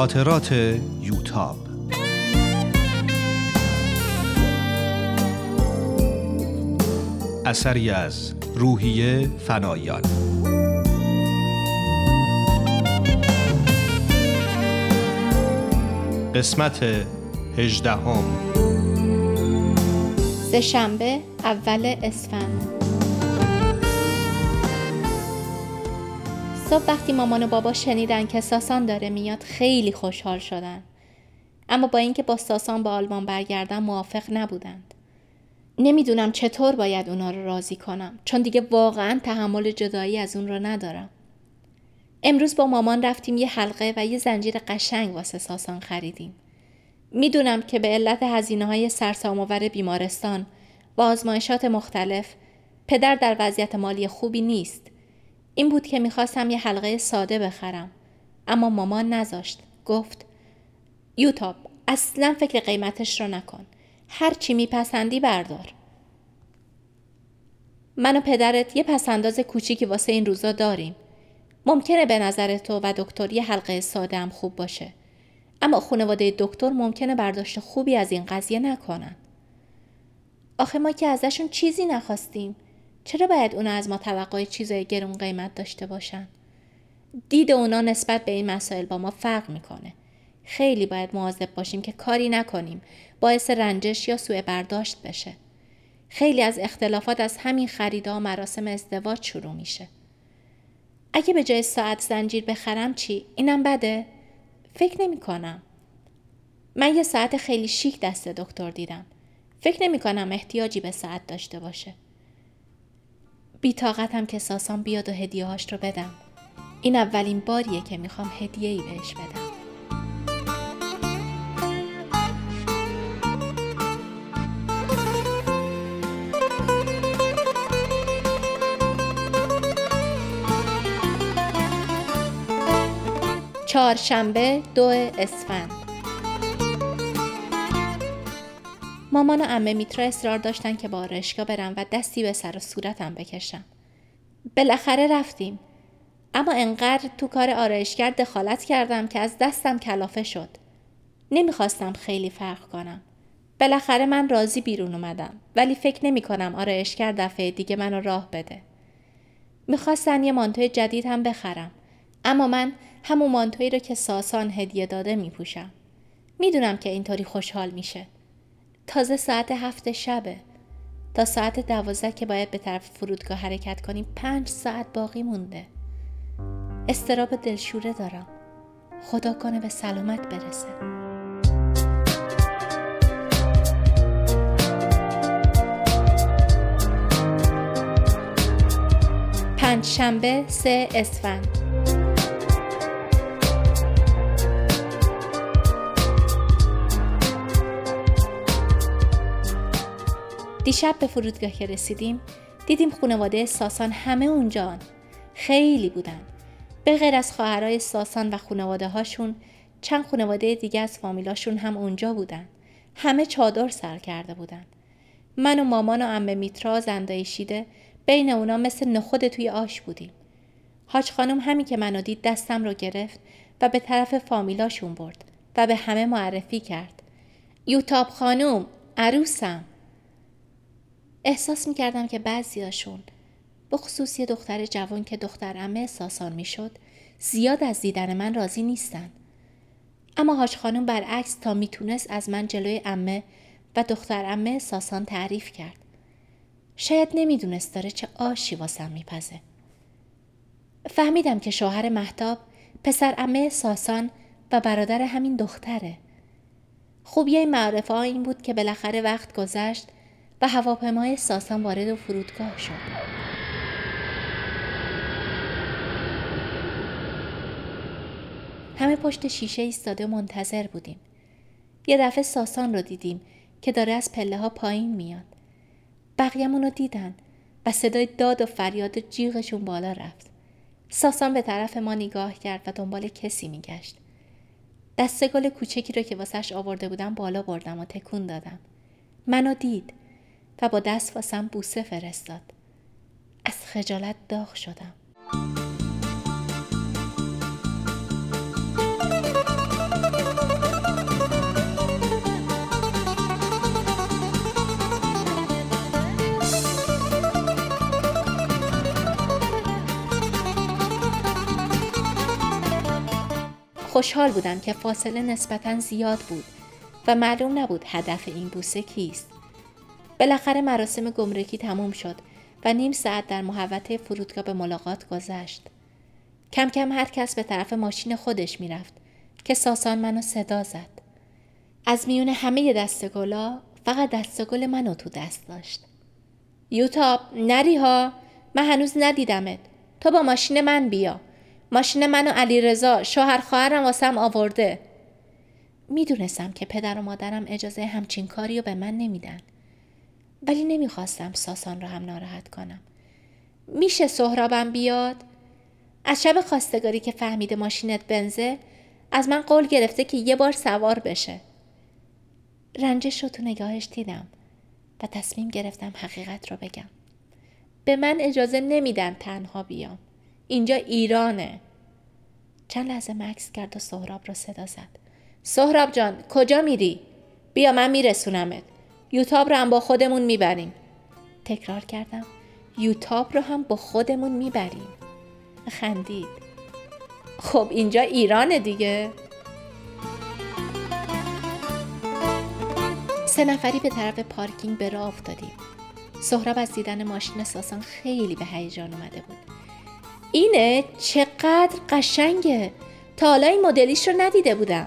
خاطرات یوتاب. اثری از روحیه فنایان. قسمت هجدهم. سهشنبه اول اسفند. صبح وقتی مامان و بابا شنیدن که ساسان داره میاد خیلی خوشحال شدن. اما با اینکه با ساسان به آلمان برگردن موافق نبودند. نمی‌دونم چطور باید اونا رو راضی کنم چون دیگه واقعا تحمل جدایی از اون رو ندارم. امروز با مامان رفتیم یه حلقه و یه زنجیر قشنگ واسه ساسان خریدیم. می‌دونم که به علت هزینه های سرسام‌آور بیمارستان و آزمایشات مختلف پدر در وضعیت مالی خوبی نیست. این بود که می‌خواستم یه حلقه ساده بخرم. اما مامان نذاشت. گفت یوتاب اصلا فکر قیمتش رو نکن. هر چی میپسندی بردار. من و پدرت یه پسنداز کوچیکی واسه این روزا داریم. ممکنه به نظر تو و دکتر یه حلقه ساده هم خوب باشه. اما خانواده دکتر ممکنه برداشت خوبی از این قضیه نکنن. آخه ما که ازشون چیزی نخواستیم. چرا باید اونا از ما توقع چیزای گرون قیمت داشته باشن؟ دید اونا نسبت به این مسائل با ما فرق می‌کنه. خیلی باید مواظب باشیم که کاری نکنیم باعث رنجش یا سوء برداشت بشه. خیلی از اختلافات از همین خریدا مراسم ازدواج شروع میشه. اگه به جای ساعت زنجیر بخرم چی؟ اینم بده؟ فکر نمی کنم. من یه ساعت خیلی شیک دست دکتر دیدم. فکر نمی کنم احتیاجی به ساعت داشته باشه. بیتاقتم که ساسان بیاد و هدیه هاش رو بدم. این اولین باریه که می‌خوام هدیه ای بهش بدم. چهارشنبه دو اسفند مامان و امه میترا اصرار داشتن که با آرایشگاه برم و دستی به سر و صورتم بکشم. بالاخره رفتیم. اما انقدر تو کار آرایشگر دخالت کردم که از دستم کلافه شد. نمی‌خواستم خیلی فرق کنم. بالاخره من راضی بیرون اومدم ولی فکر نمی کنم آرایشگر دفعه دیگه منو راه بده. می‌خواستن یه مانتوی جدید هم بخرم. اما من همون مانتویی رو که ساسان هدیه داده میپوشم. می‌دونم که اینطوری خوشحال میشه. تازه ساعت هفت شبه. تا ساعت دوازده که باید به طرف فرودگاه حرکت کنیم پنج ساعت باقی مونده. استراب دلشوره دارم. خدا کنه به سلامت برسه. پنج شنبه سه اسفند. دیشب به فرودگاه که رسیدیم دیدیم خانواده ساسان همه اونجان خیلی بودن. به غیر از خواهرای ساسان و خانواده هاشون چند خانواده دیگه از فامیلاشون هم اونجا بودن. همه چادر سر کرده بودن. من و مامان و امه میترا زندای شیده بین اونا مثل نخود توی آش بودیم. حاج خانم همین که منو دید دستم رو گرفت و به طرف فامیلاشون برد و به همه معرفی کرد. یوتاب خانم عروسم. احساس می کردم که بعضیاشون بخصوص یه دختر جوان که دختر امه ساسان می شد زیاد از دیدن من راضی نیستن. اما حاج خانم برعکس تا می‌تونست از من جلوی امه و دختر امه ساسان تعریف کرد. شاید نمی‌دونست داره چه آشی واسم میپزه. فهمیدم که شوهر محتاب پسر امه ساسان و برادر همین دختره. خوبیه این معرفه این بود که بالاخره وقت گذشت و هواپیمای ساسان وارد فرودگاه شد. همه پشت شیشه ایستاده منتظر بودیم. یه دفعه ساسان رو دیدیم که داره از پله ها پایین میاد. بقیه‌مون رو دیدن و صدای داد و فریاد جیغشون بالا رفت. ساسان به طرف ما نگاه کرد و دنبال کسی میگشت. دسته گل کوچکی رو که واسش آورده بودم بالا بردم و تکون دادم. منو دید. و با دست واسم بوسه فرستاد. از خجالت داغ شدم. خوشحال بودم که فاصله نسبتا زیاد بود و معلوم نبود هدف این بوسه کیست. بالاخره مراسم گمرکی تموم شد و نیم ساعت در محوطه فرودگاه به ملاقات گذشت. کم کم هر کس به طرف ماشین خودش می‌رفت که ساسان منو صدا زد. از میون همه دستگلا فقط دستگل منو تو دست داشت. یوتاب نری ها من هنوز ندیدمت. تو با ماشین من بیا. ماشین من و علی رضا شوهر خواهرم واسم آورده. می‌دونستم که پدر و مادرم اجازه همچین کاری رو به من نمیدن. ولی نمی‌خواستم ساسان رو هم ناراحت کنم. میشه سهرابم بیاد؟ از شب خواستگاری که فهمیده ماشینت بنزه از من قول گرفته که یه بار سوار بشه. رنجش رو تو نگاهش دیدم و تصمیم گرفتم حقیقت رو بگم. به من اجازه نمیدن تنها بیام. اینجا ایرانه. چند لحظه مکس کرد و سهراب رو صدا زد. سهراب جان کجا میری؟ بیا من میرسونمت. یوتاب رو هم با خودمون می‌بریم. تکرار کردم. یوتاب رو هم با خودمون می‌بریم. خندید. خب اینجا ایرانه دیگه. سه نفری به طرف پارکینگ به راه افتادیم. سهراب از دیدن ماشین ساسان خیلی به هیجان اومده بود. اینه چقدر قشنگه تا حالا این مدلیش رو ندیده بودم.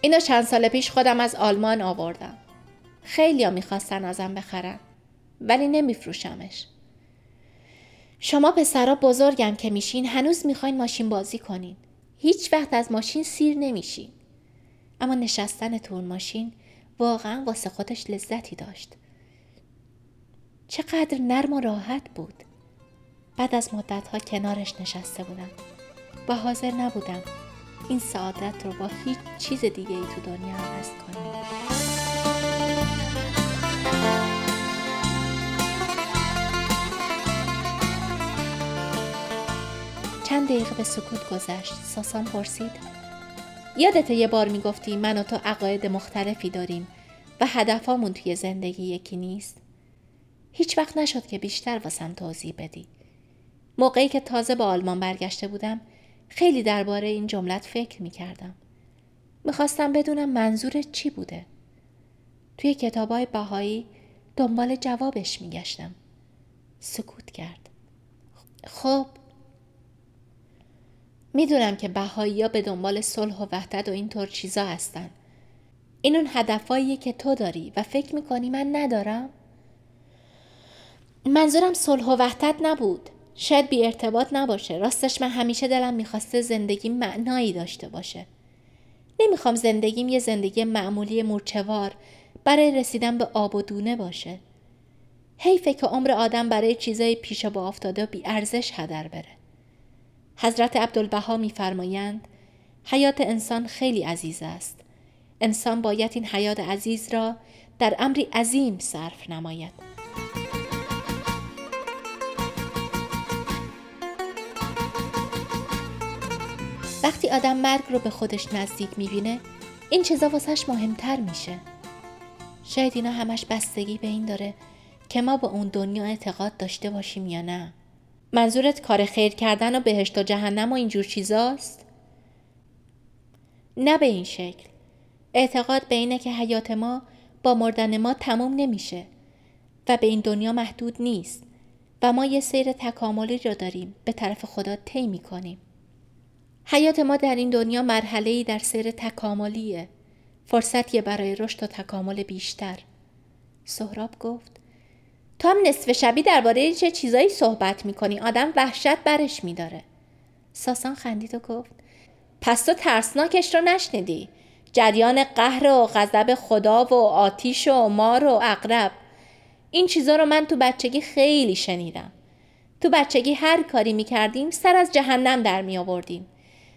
اینو چند سال پیش خودم از آلمان آوردم. خیلی ها می‌خواستن ازم بخرن. ولی نمیفروشمش. شما پسرا بزرگم که میشین هنوز می‌خواین ماشین بازی کنین. هیچ وقت از ماشین سیر نمیشین. اما نشستن تو اون ماشین واقعا واسه خودش لذتی داشت. چقدر نرم و راحت بود. بعد از مدتها کنارش نشسته بودم و حاضر نبودم این سعادت رو با هیچ چیز دیگه ای تو دنیا عوض کنم. چند دقیقه به سکوت گذشت ساسان پرسید یادت یه بار می‌گفتی من و تو عقاید مختلفی داریم و هدفامون توی زندگی یکی نیست هیچ وقت نشد که بیشتر واسم توضیح بدی موقعی که تازه به آلمان برگشته بودم خیلی درباره این جملت فکر می کردم. می‌خواستم بدونم منظورت چی بوده. توی کتابای بهایی دنبال جوابش میگشتم. سکوت کرد. خب می‌دونم که بهایی ها به دنبال صلح و وحدت و اینطور چیزا هستن. این اون هدفهاییه که تو داری و فکر می‌کنی من ندارم؟ منظورم صلح و وحدت نبود. شاید بی ارتباط نباشه. راستش من همیشه دلم می‌خواسته زندگی معنایی داشته باشه. نمی‌خوام زندگیم یه زندگی معمولی مورچوار برای رسیدن به آب و دونه باشه. حیفه که عمر آدم برای چیزای پیش با افتاده و بی ارزش هدر بره. حضرت عبدالبها میفرمایند حیات انسان خیلی عزیز است. انسان باید این حیات عزیز را در امری عظیم صرف نماید. وقتی آدم مرگ رو به خودش نزدیک می‌بینه این چیزا واسهش مهمتر میشه شاید اینا همش بستگی به این داره که ما به اون دنیا اعتقاد داشته باشیم یا نه منظورت کار خیر کردن و بهشت و جهنم و اینجور چیزاست؟ نه به این شکل اعتقاد به اینه که حیات ما با مردن ما تموم نمیشه و به این دنیا محدود نیست و ما یه سیر تکاملی رو داریم به طرف خدا طی می‌کنیم حیات ما در این دنیا مرحله در سیر تکاملیه. فرصتیه برای رشد و تکامل بیشتر. سهراب گفت تو هم نصف شبی درباره چه چیزایی صحبت می‌کنی آدم وحشت برش میداره. ساسان خندید و گفت پس تو ترسناکش رو نشنیدی. جریان قهر و غضب خدا و آتیش و مار و اقرب این چیزا رو من تو بچگی خیلی شنیدم. تو بچگی هر کاری می‌کردیم سر از جهنم در می آوردیم.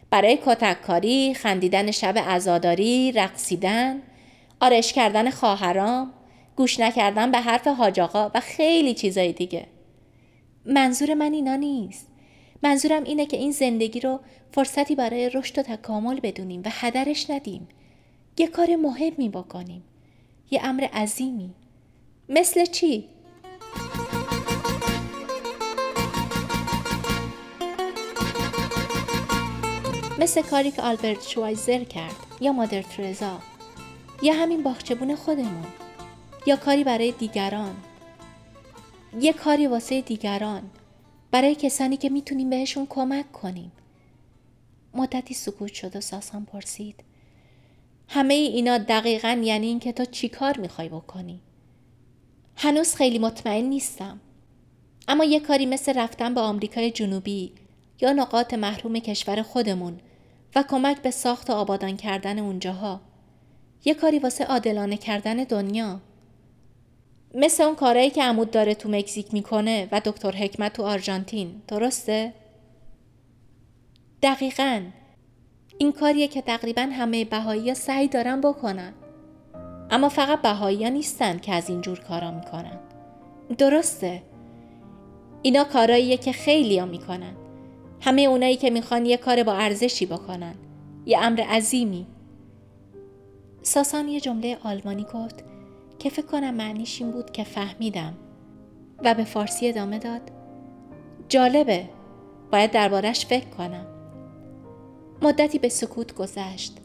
برای کتککاری، خندیدن شب عزاداری، رقصیدن، آرش کردن خواهرام، گوش نکردن به حرف حاج و خیلی چیزای دیگه. منظور من اینا نیست. منظورم اینه که این زندگی رو فرصتی برای رشد و تکامل بدونیم و هدرش ندیم. یه کار مهمی بکنیم. یه امر عظیمی. مثل چی؟ مثل کاری که آلبرت شوایزر کرد یا مادر ترزا یا همین باغچبون خودمون یا کاری برای دیگران یه کاری واسه دیگران برای کسانی که می‌تونیم بهشون کمک کنیم مدتی سکوت شد و ساسان پرسید همه اینا دقیقا یعنی این که تو چی کار می‌خوای بکنی؟ هنوز خیلی مطمئن نیستم. اما یه کاری مثل رفتن به آمریکای جنوبی یا نقاط محروم کشور خودمون و کمک به ساخت و آبادان کردن اونجاها. یه کاری واسه عادلانه کردن دنیا. مثل اون کارهایی که عمود داره تو مکزیک می‌کنه و دکتر حکمت تو آرژانتین. درسته؟ دقیقاً این کاریه که تقریبا همه بهایی ها سعی دارن بکنن. اما فقط بهایی ها نیستن که از اینجور کارا می‌کنن. درسته. اینا کاراییه که خیلی ها می‌کنن. همه اونایی که می‌خوان یه کار با ارزشی بکنن. یه امر عظیمی. ساسان یه جمله آلمانی گفت که فکر کنم معنیش این بود که فهمیدم و به فارسی ادامه داد جالبه باید دربارش فکر کنم مدتی به سکوت گذشت.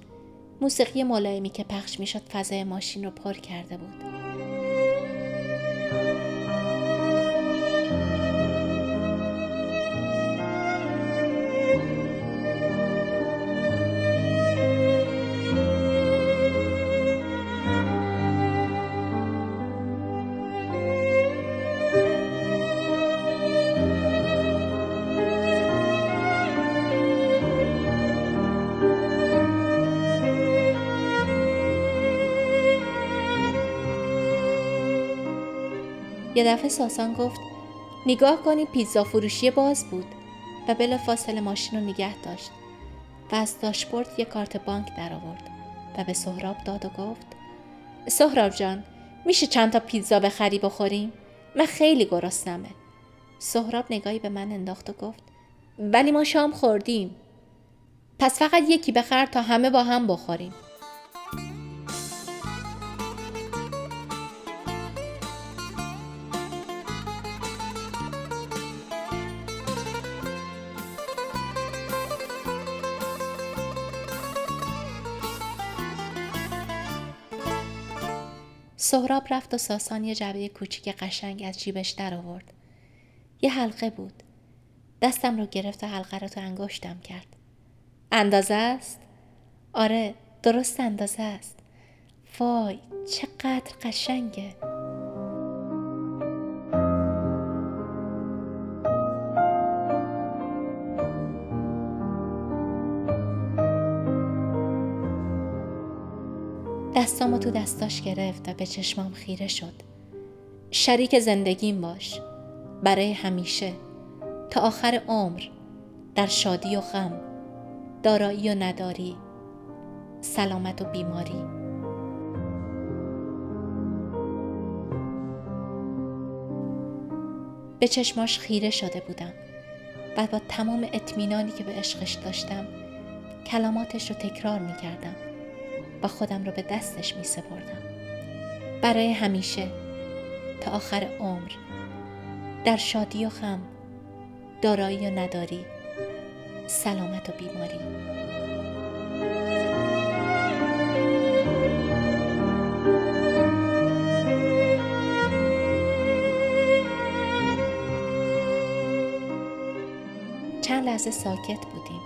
موسیقی ملایمی که پخش می‌شد فضای ماشین رو پر کرده بود. یه دفعه ساسان گفت نگاه کنید پیزا فروشی باز بود و بلا فاصله ماشین رو نگه داشت و از داشبورد یه کارت بانک در آورد و به سهراب داد و گفت سهراب جان میشه چند تا پیتزا بخری بخوریم؟ من خیلی گرسنمه. سهراب نگاهی به من انداخت و گفت ولی ما شام خوردیم. پس فقط یکی بخر تا همه با هم بخوریم. سهراب رفت و ساسان یه جعبه کوچیک قشنگ از جیبش در آورد. یه حلقه بود. دستم رو گرفت و حلقه رو تو انگشتم کرد. اندازه است؟ آره درست اندازه است. وای چقدر قشنگه. دستامو تو دستاش گرفت و به چشمام خیره شد. شریک زندگیم باش. برای همیشه. تا آخر عمر. در شادی و غم. دارایی و نداری. سلامت و بیماری. به چشماش خیره شده بودم. بعد با تمام اطمینانی که به عشقش داشتم کلماتش رو تکرار می کردم. و خودم رو به دستش می سپردم. برای همیشه تا آخر عمر در شادی و خم دارایی و نداری سلامت و بیماری چند لحظه ساکت بودیم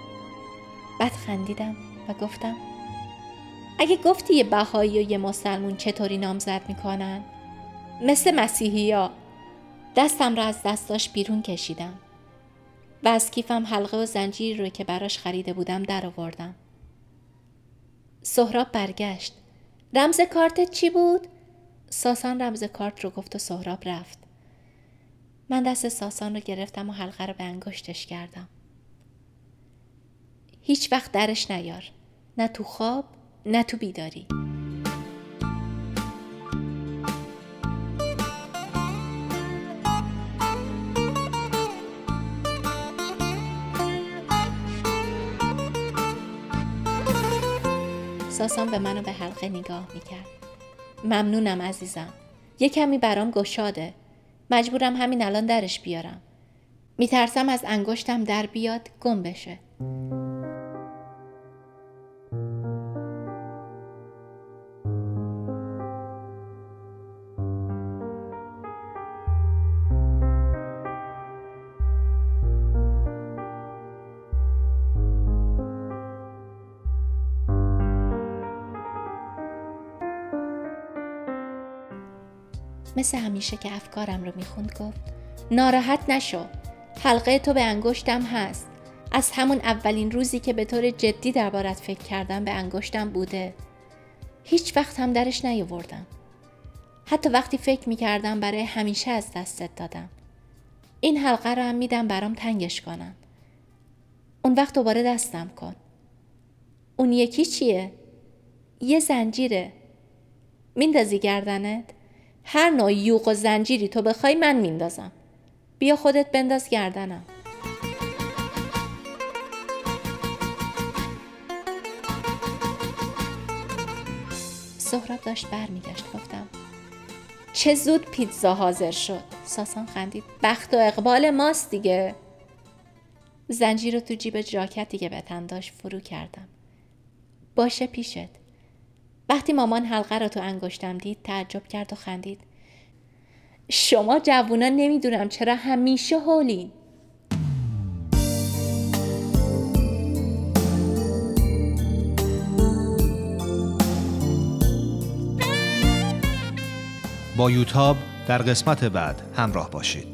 بعد خندیدم و گفتم اگه گفتی یه بهایی و یه مسلمون چطوری نامزد می‌کنن؟ مثل مسیحی ها. دستم را از دستاش بیرون کشیدم. و از کیفم حلقه و زنجیر رو که براش خریده بودم در آوردم. سهراب برگشت. رمز کارتت چی بود؟ ساسان رمز کارت رو گفت و سهراب رفت. من دست ساسان رو گرفتم و حلقه رو به انگشتش کردم. هیچ وقت درش نیار. نه تو خواب نه تو بیداری. ساسان به منو به حلقه نگاه می‌کرد. ممنونم عزیزم. یه کمی برام گشاده. مجبورم همین الان درش بیارم. میترسم از انگشتم در بیاد گم بشه. مثل همیشه که افکارم رو می‌خوند گفت. ناراحت نشو. حلقه تو به انگشتم هست. از همون اولین روزی که به طور جدی دربارت فکر کردم به انگشتم بوده. هیچ وقت هم درش نیاوردم. حتی وقتی فکر می‌کردم برای همیشه از دستت دادم. این حلقه رو هم میدم برام تنگش کنم. اون وقت دوباره دستم کن. اون یکی چیه؟ یه زنجیره. میندازی گردنت؟ هر نوع یوق و زنجیری تو بخوای من میندازم. بیا خودت بنداز گردنم. سهراب داشت برمیگشت گفتم چه زود پیتزا حاضر شد. ساسان خندید بخت و اقبال ماست دیگه. زنجیر رو تو جیب جاکتی که به تن داشت فرو کردم. باشه پیشت. وقتی مامان حلقه را تو انگشتم دید تعجب کرد و خندید. شما جوونا نمی‌دونم چرا همیشه هولین با یوتاب در قسمت بعد همراه باشید.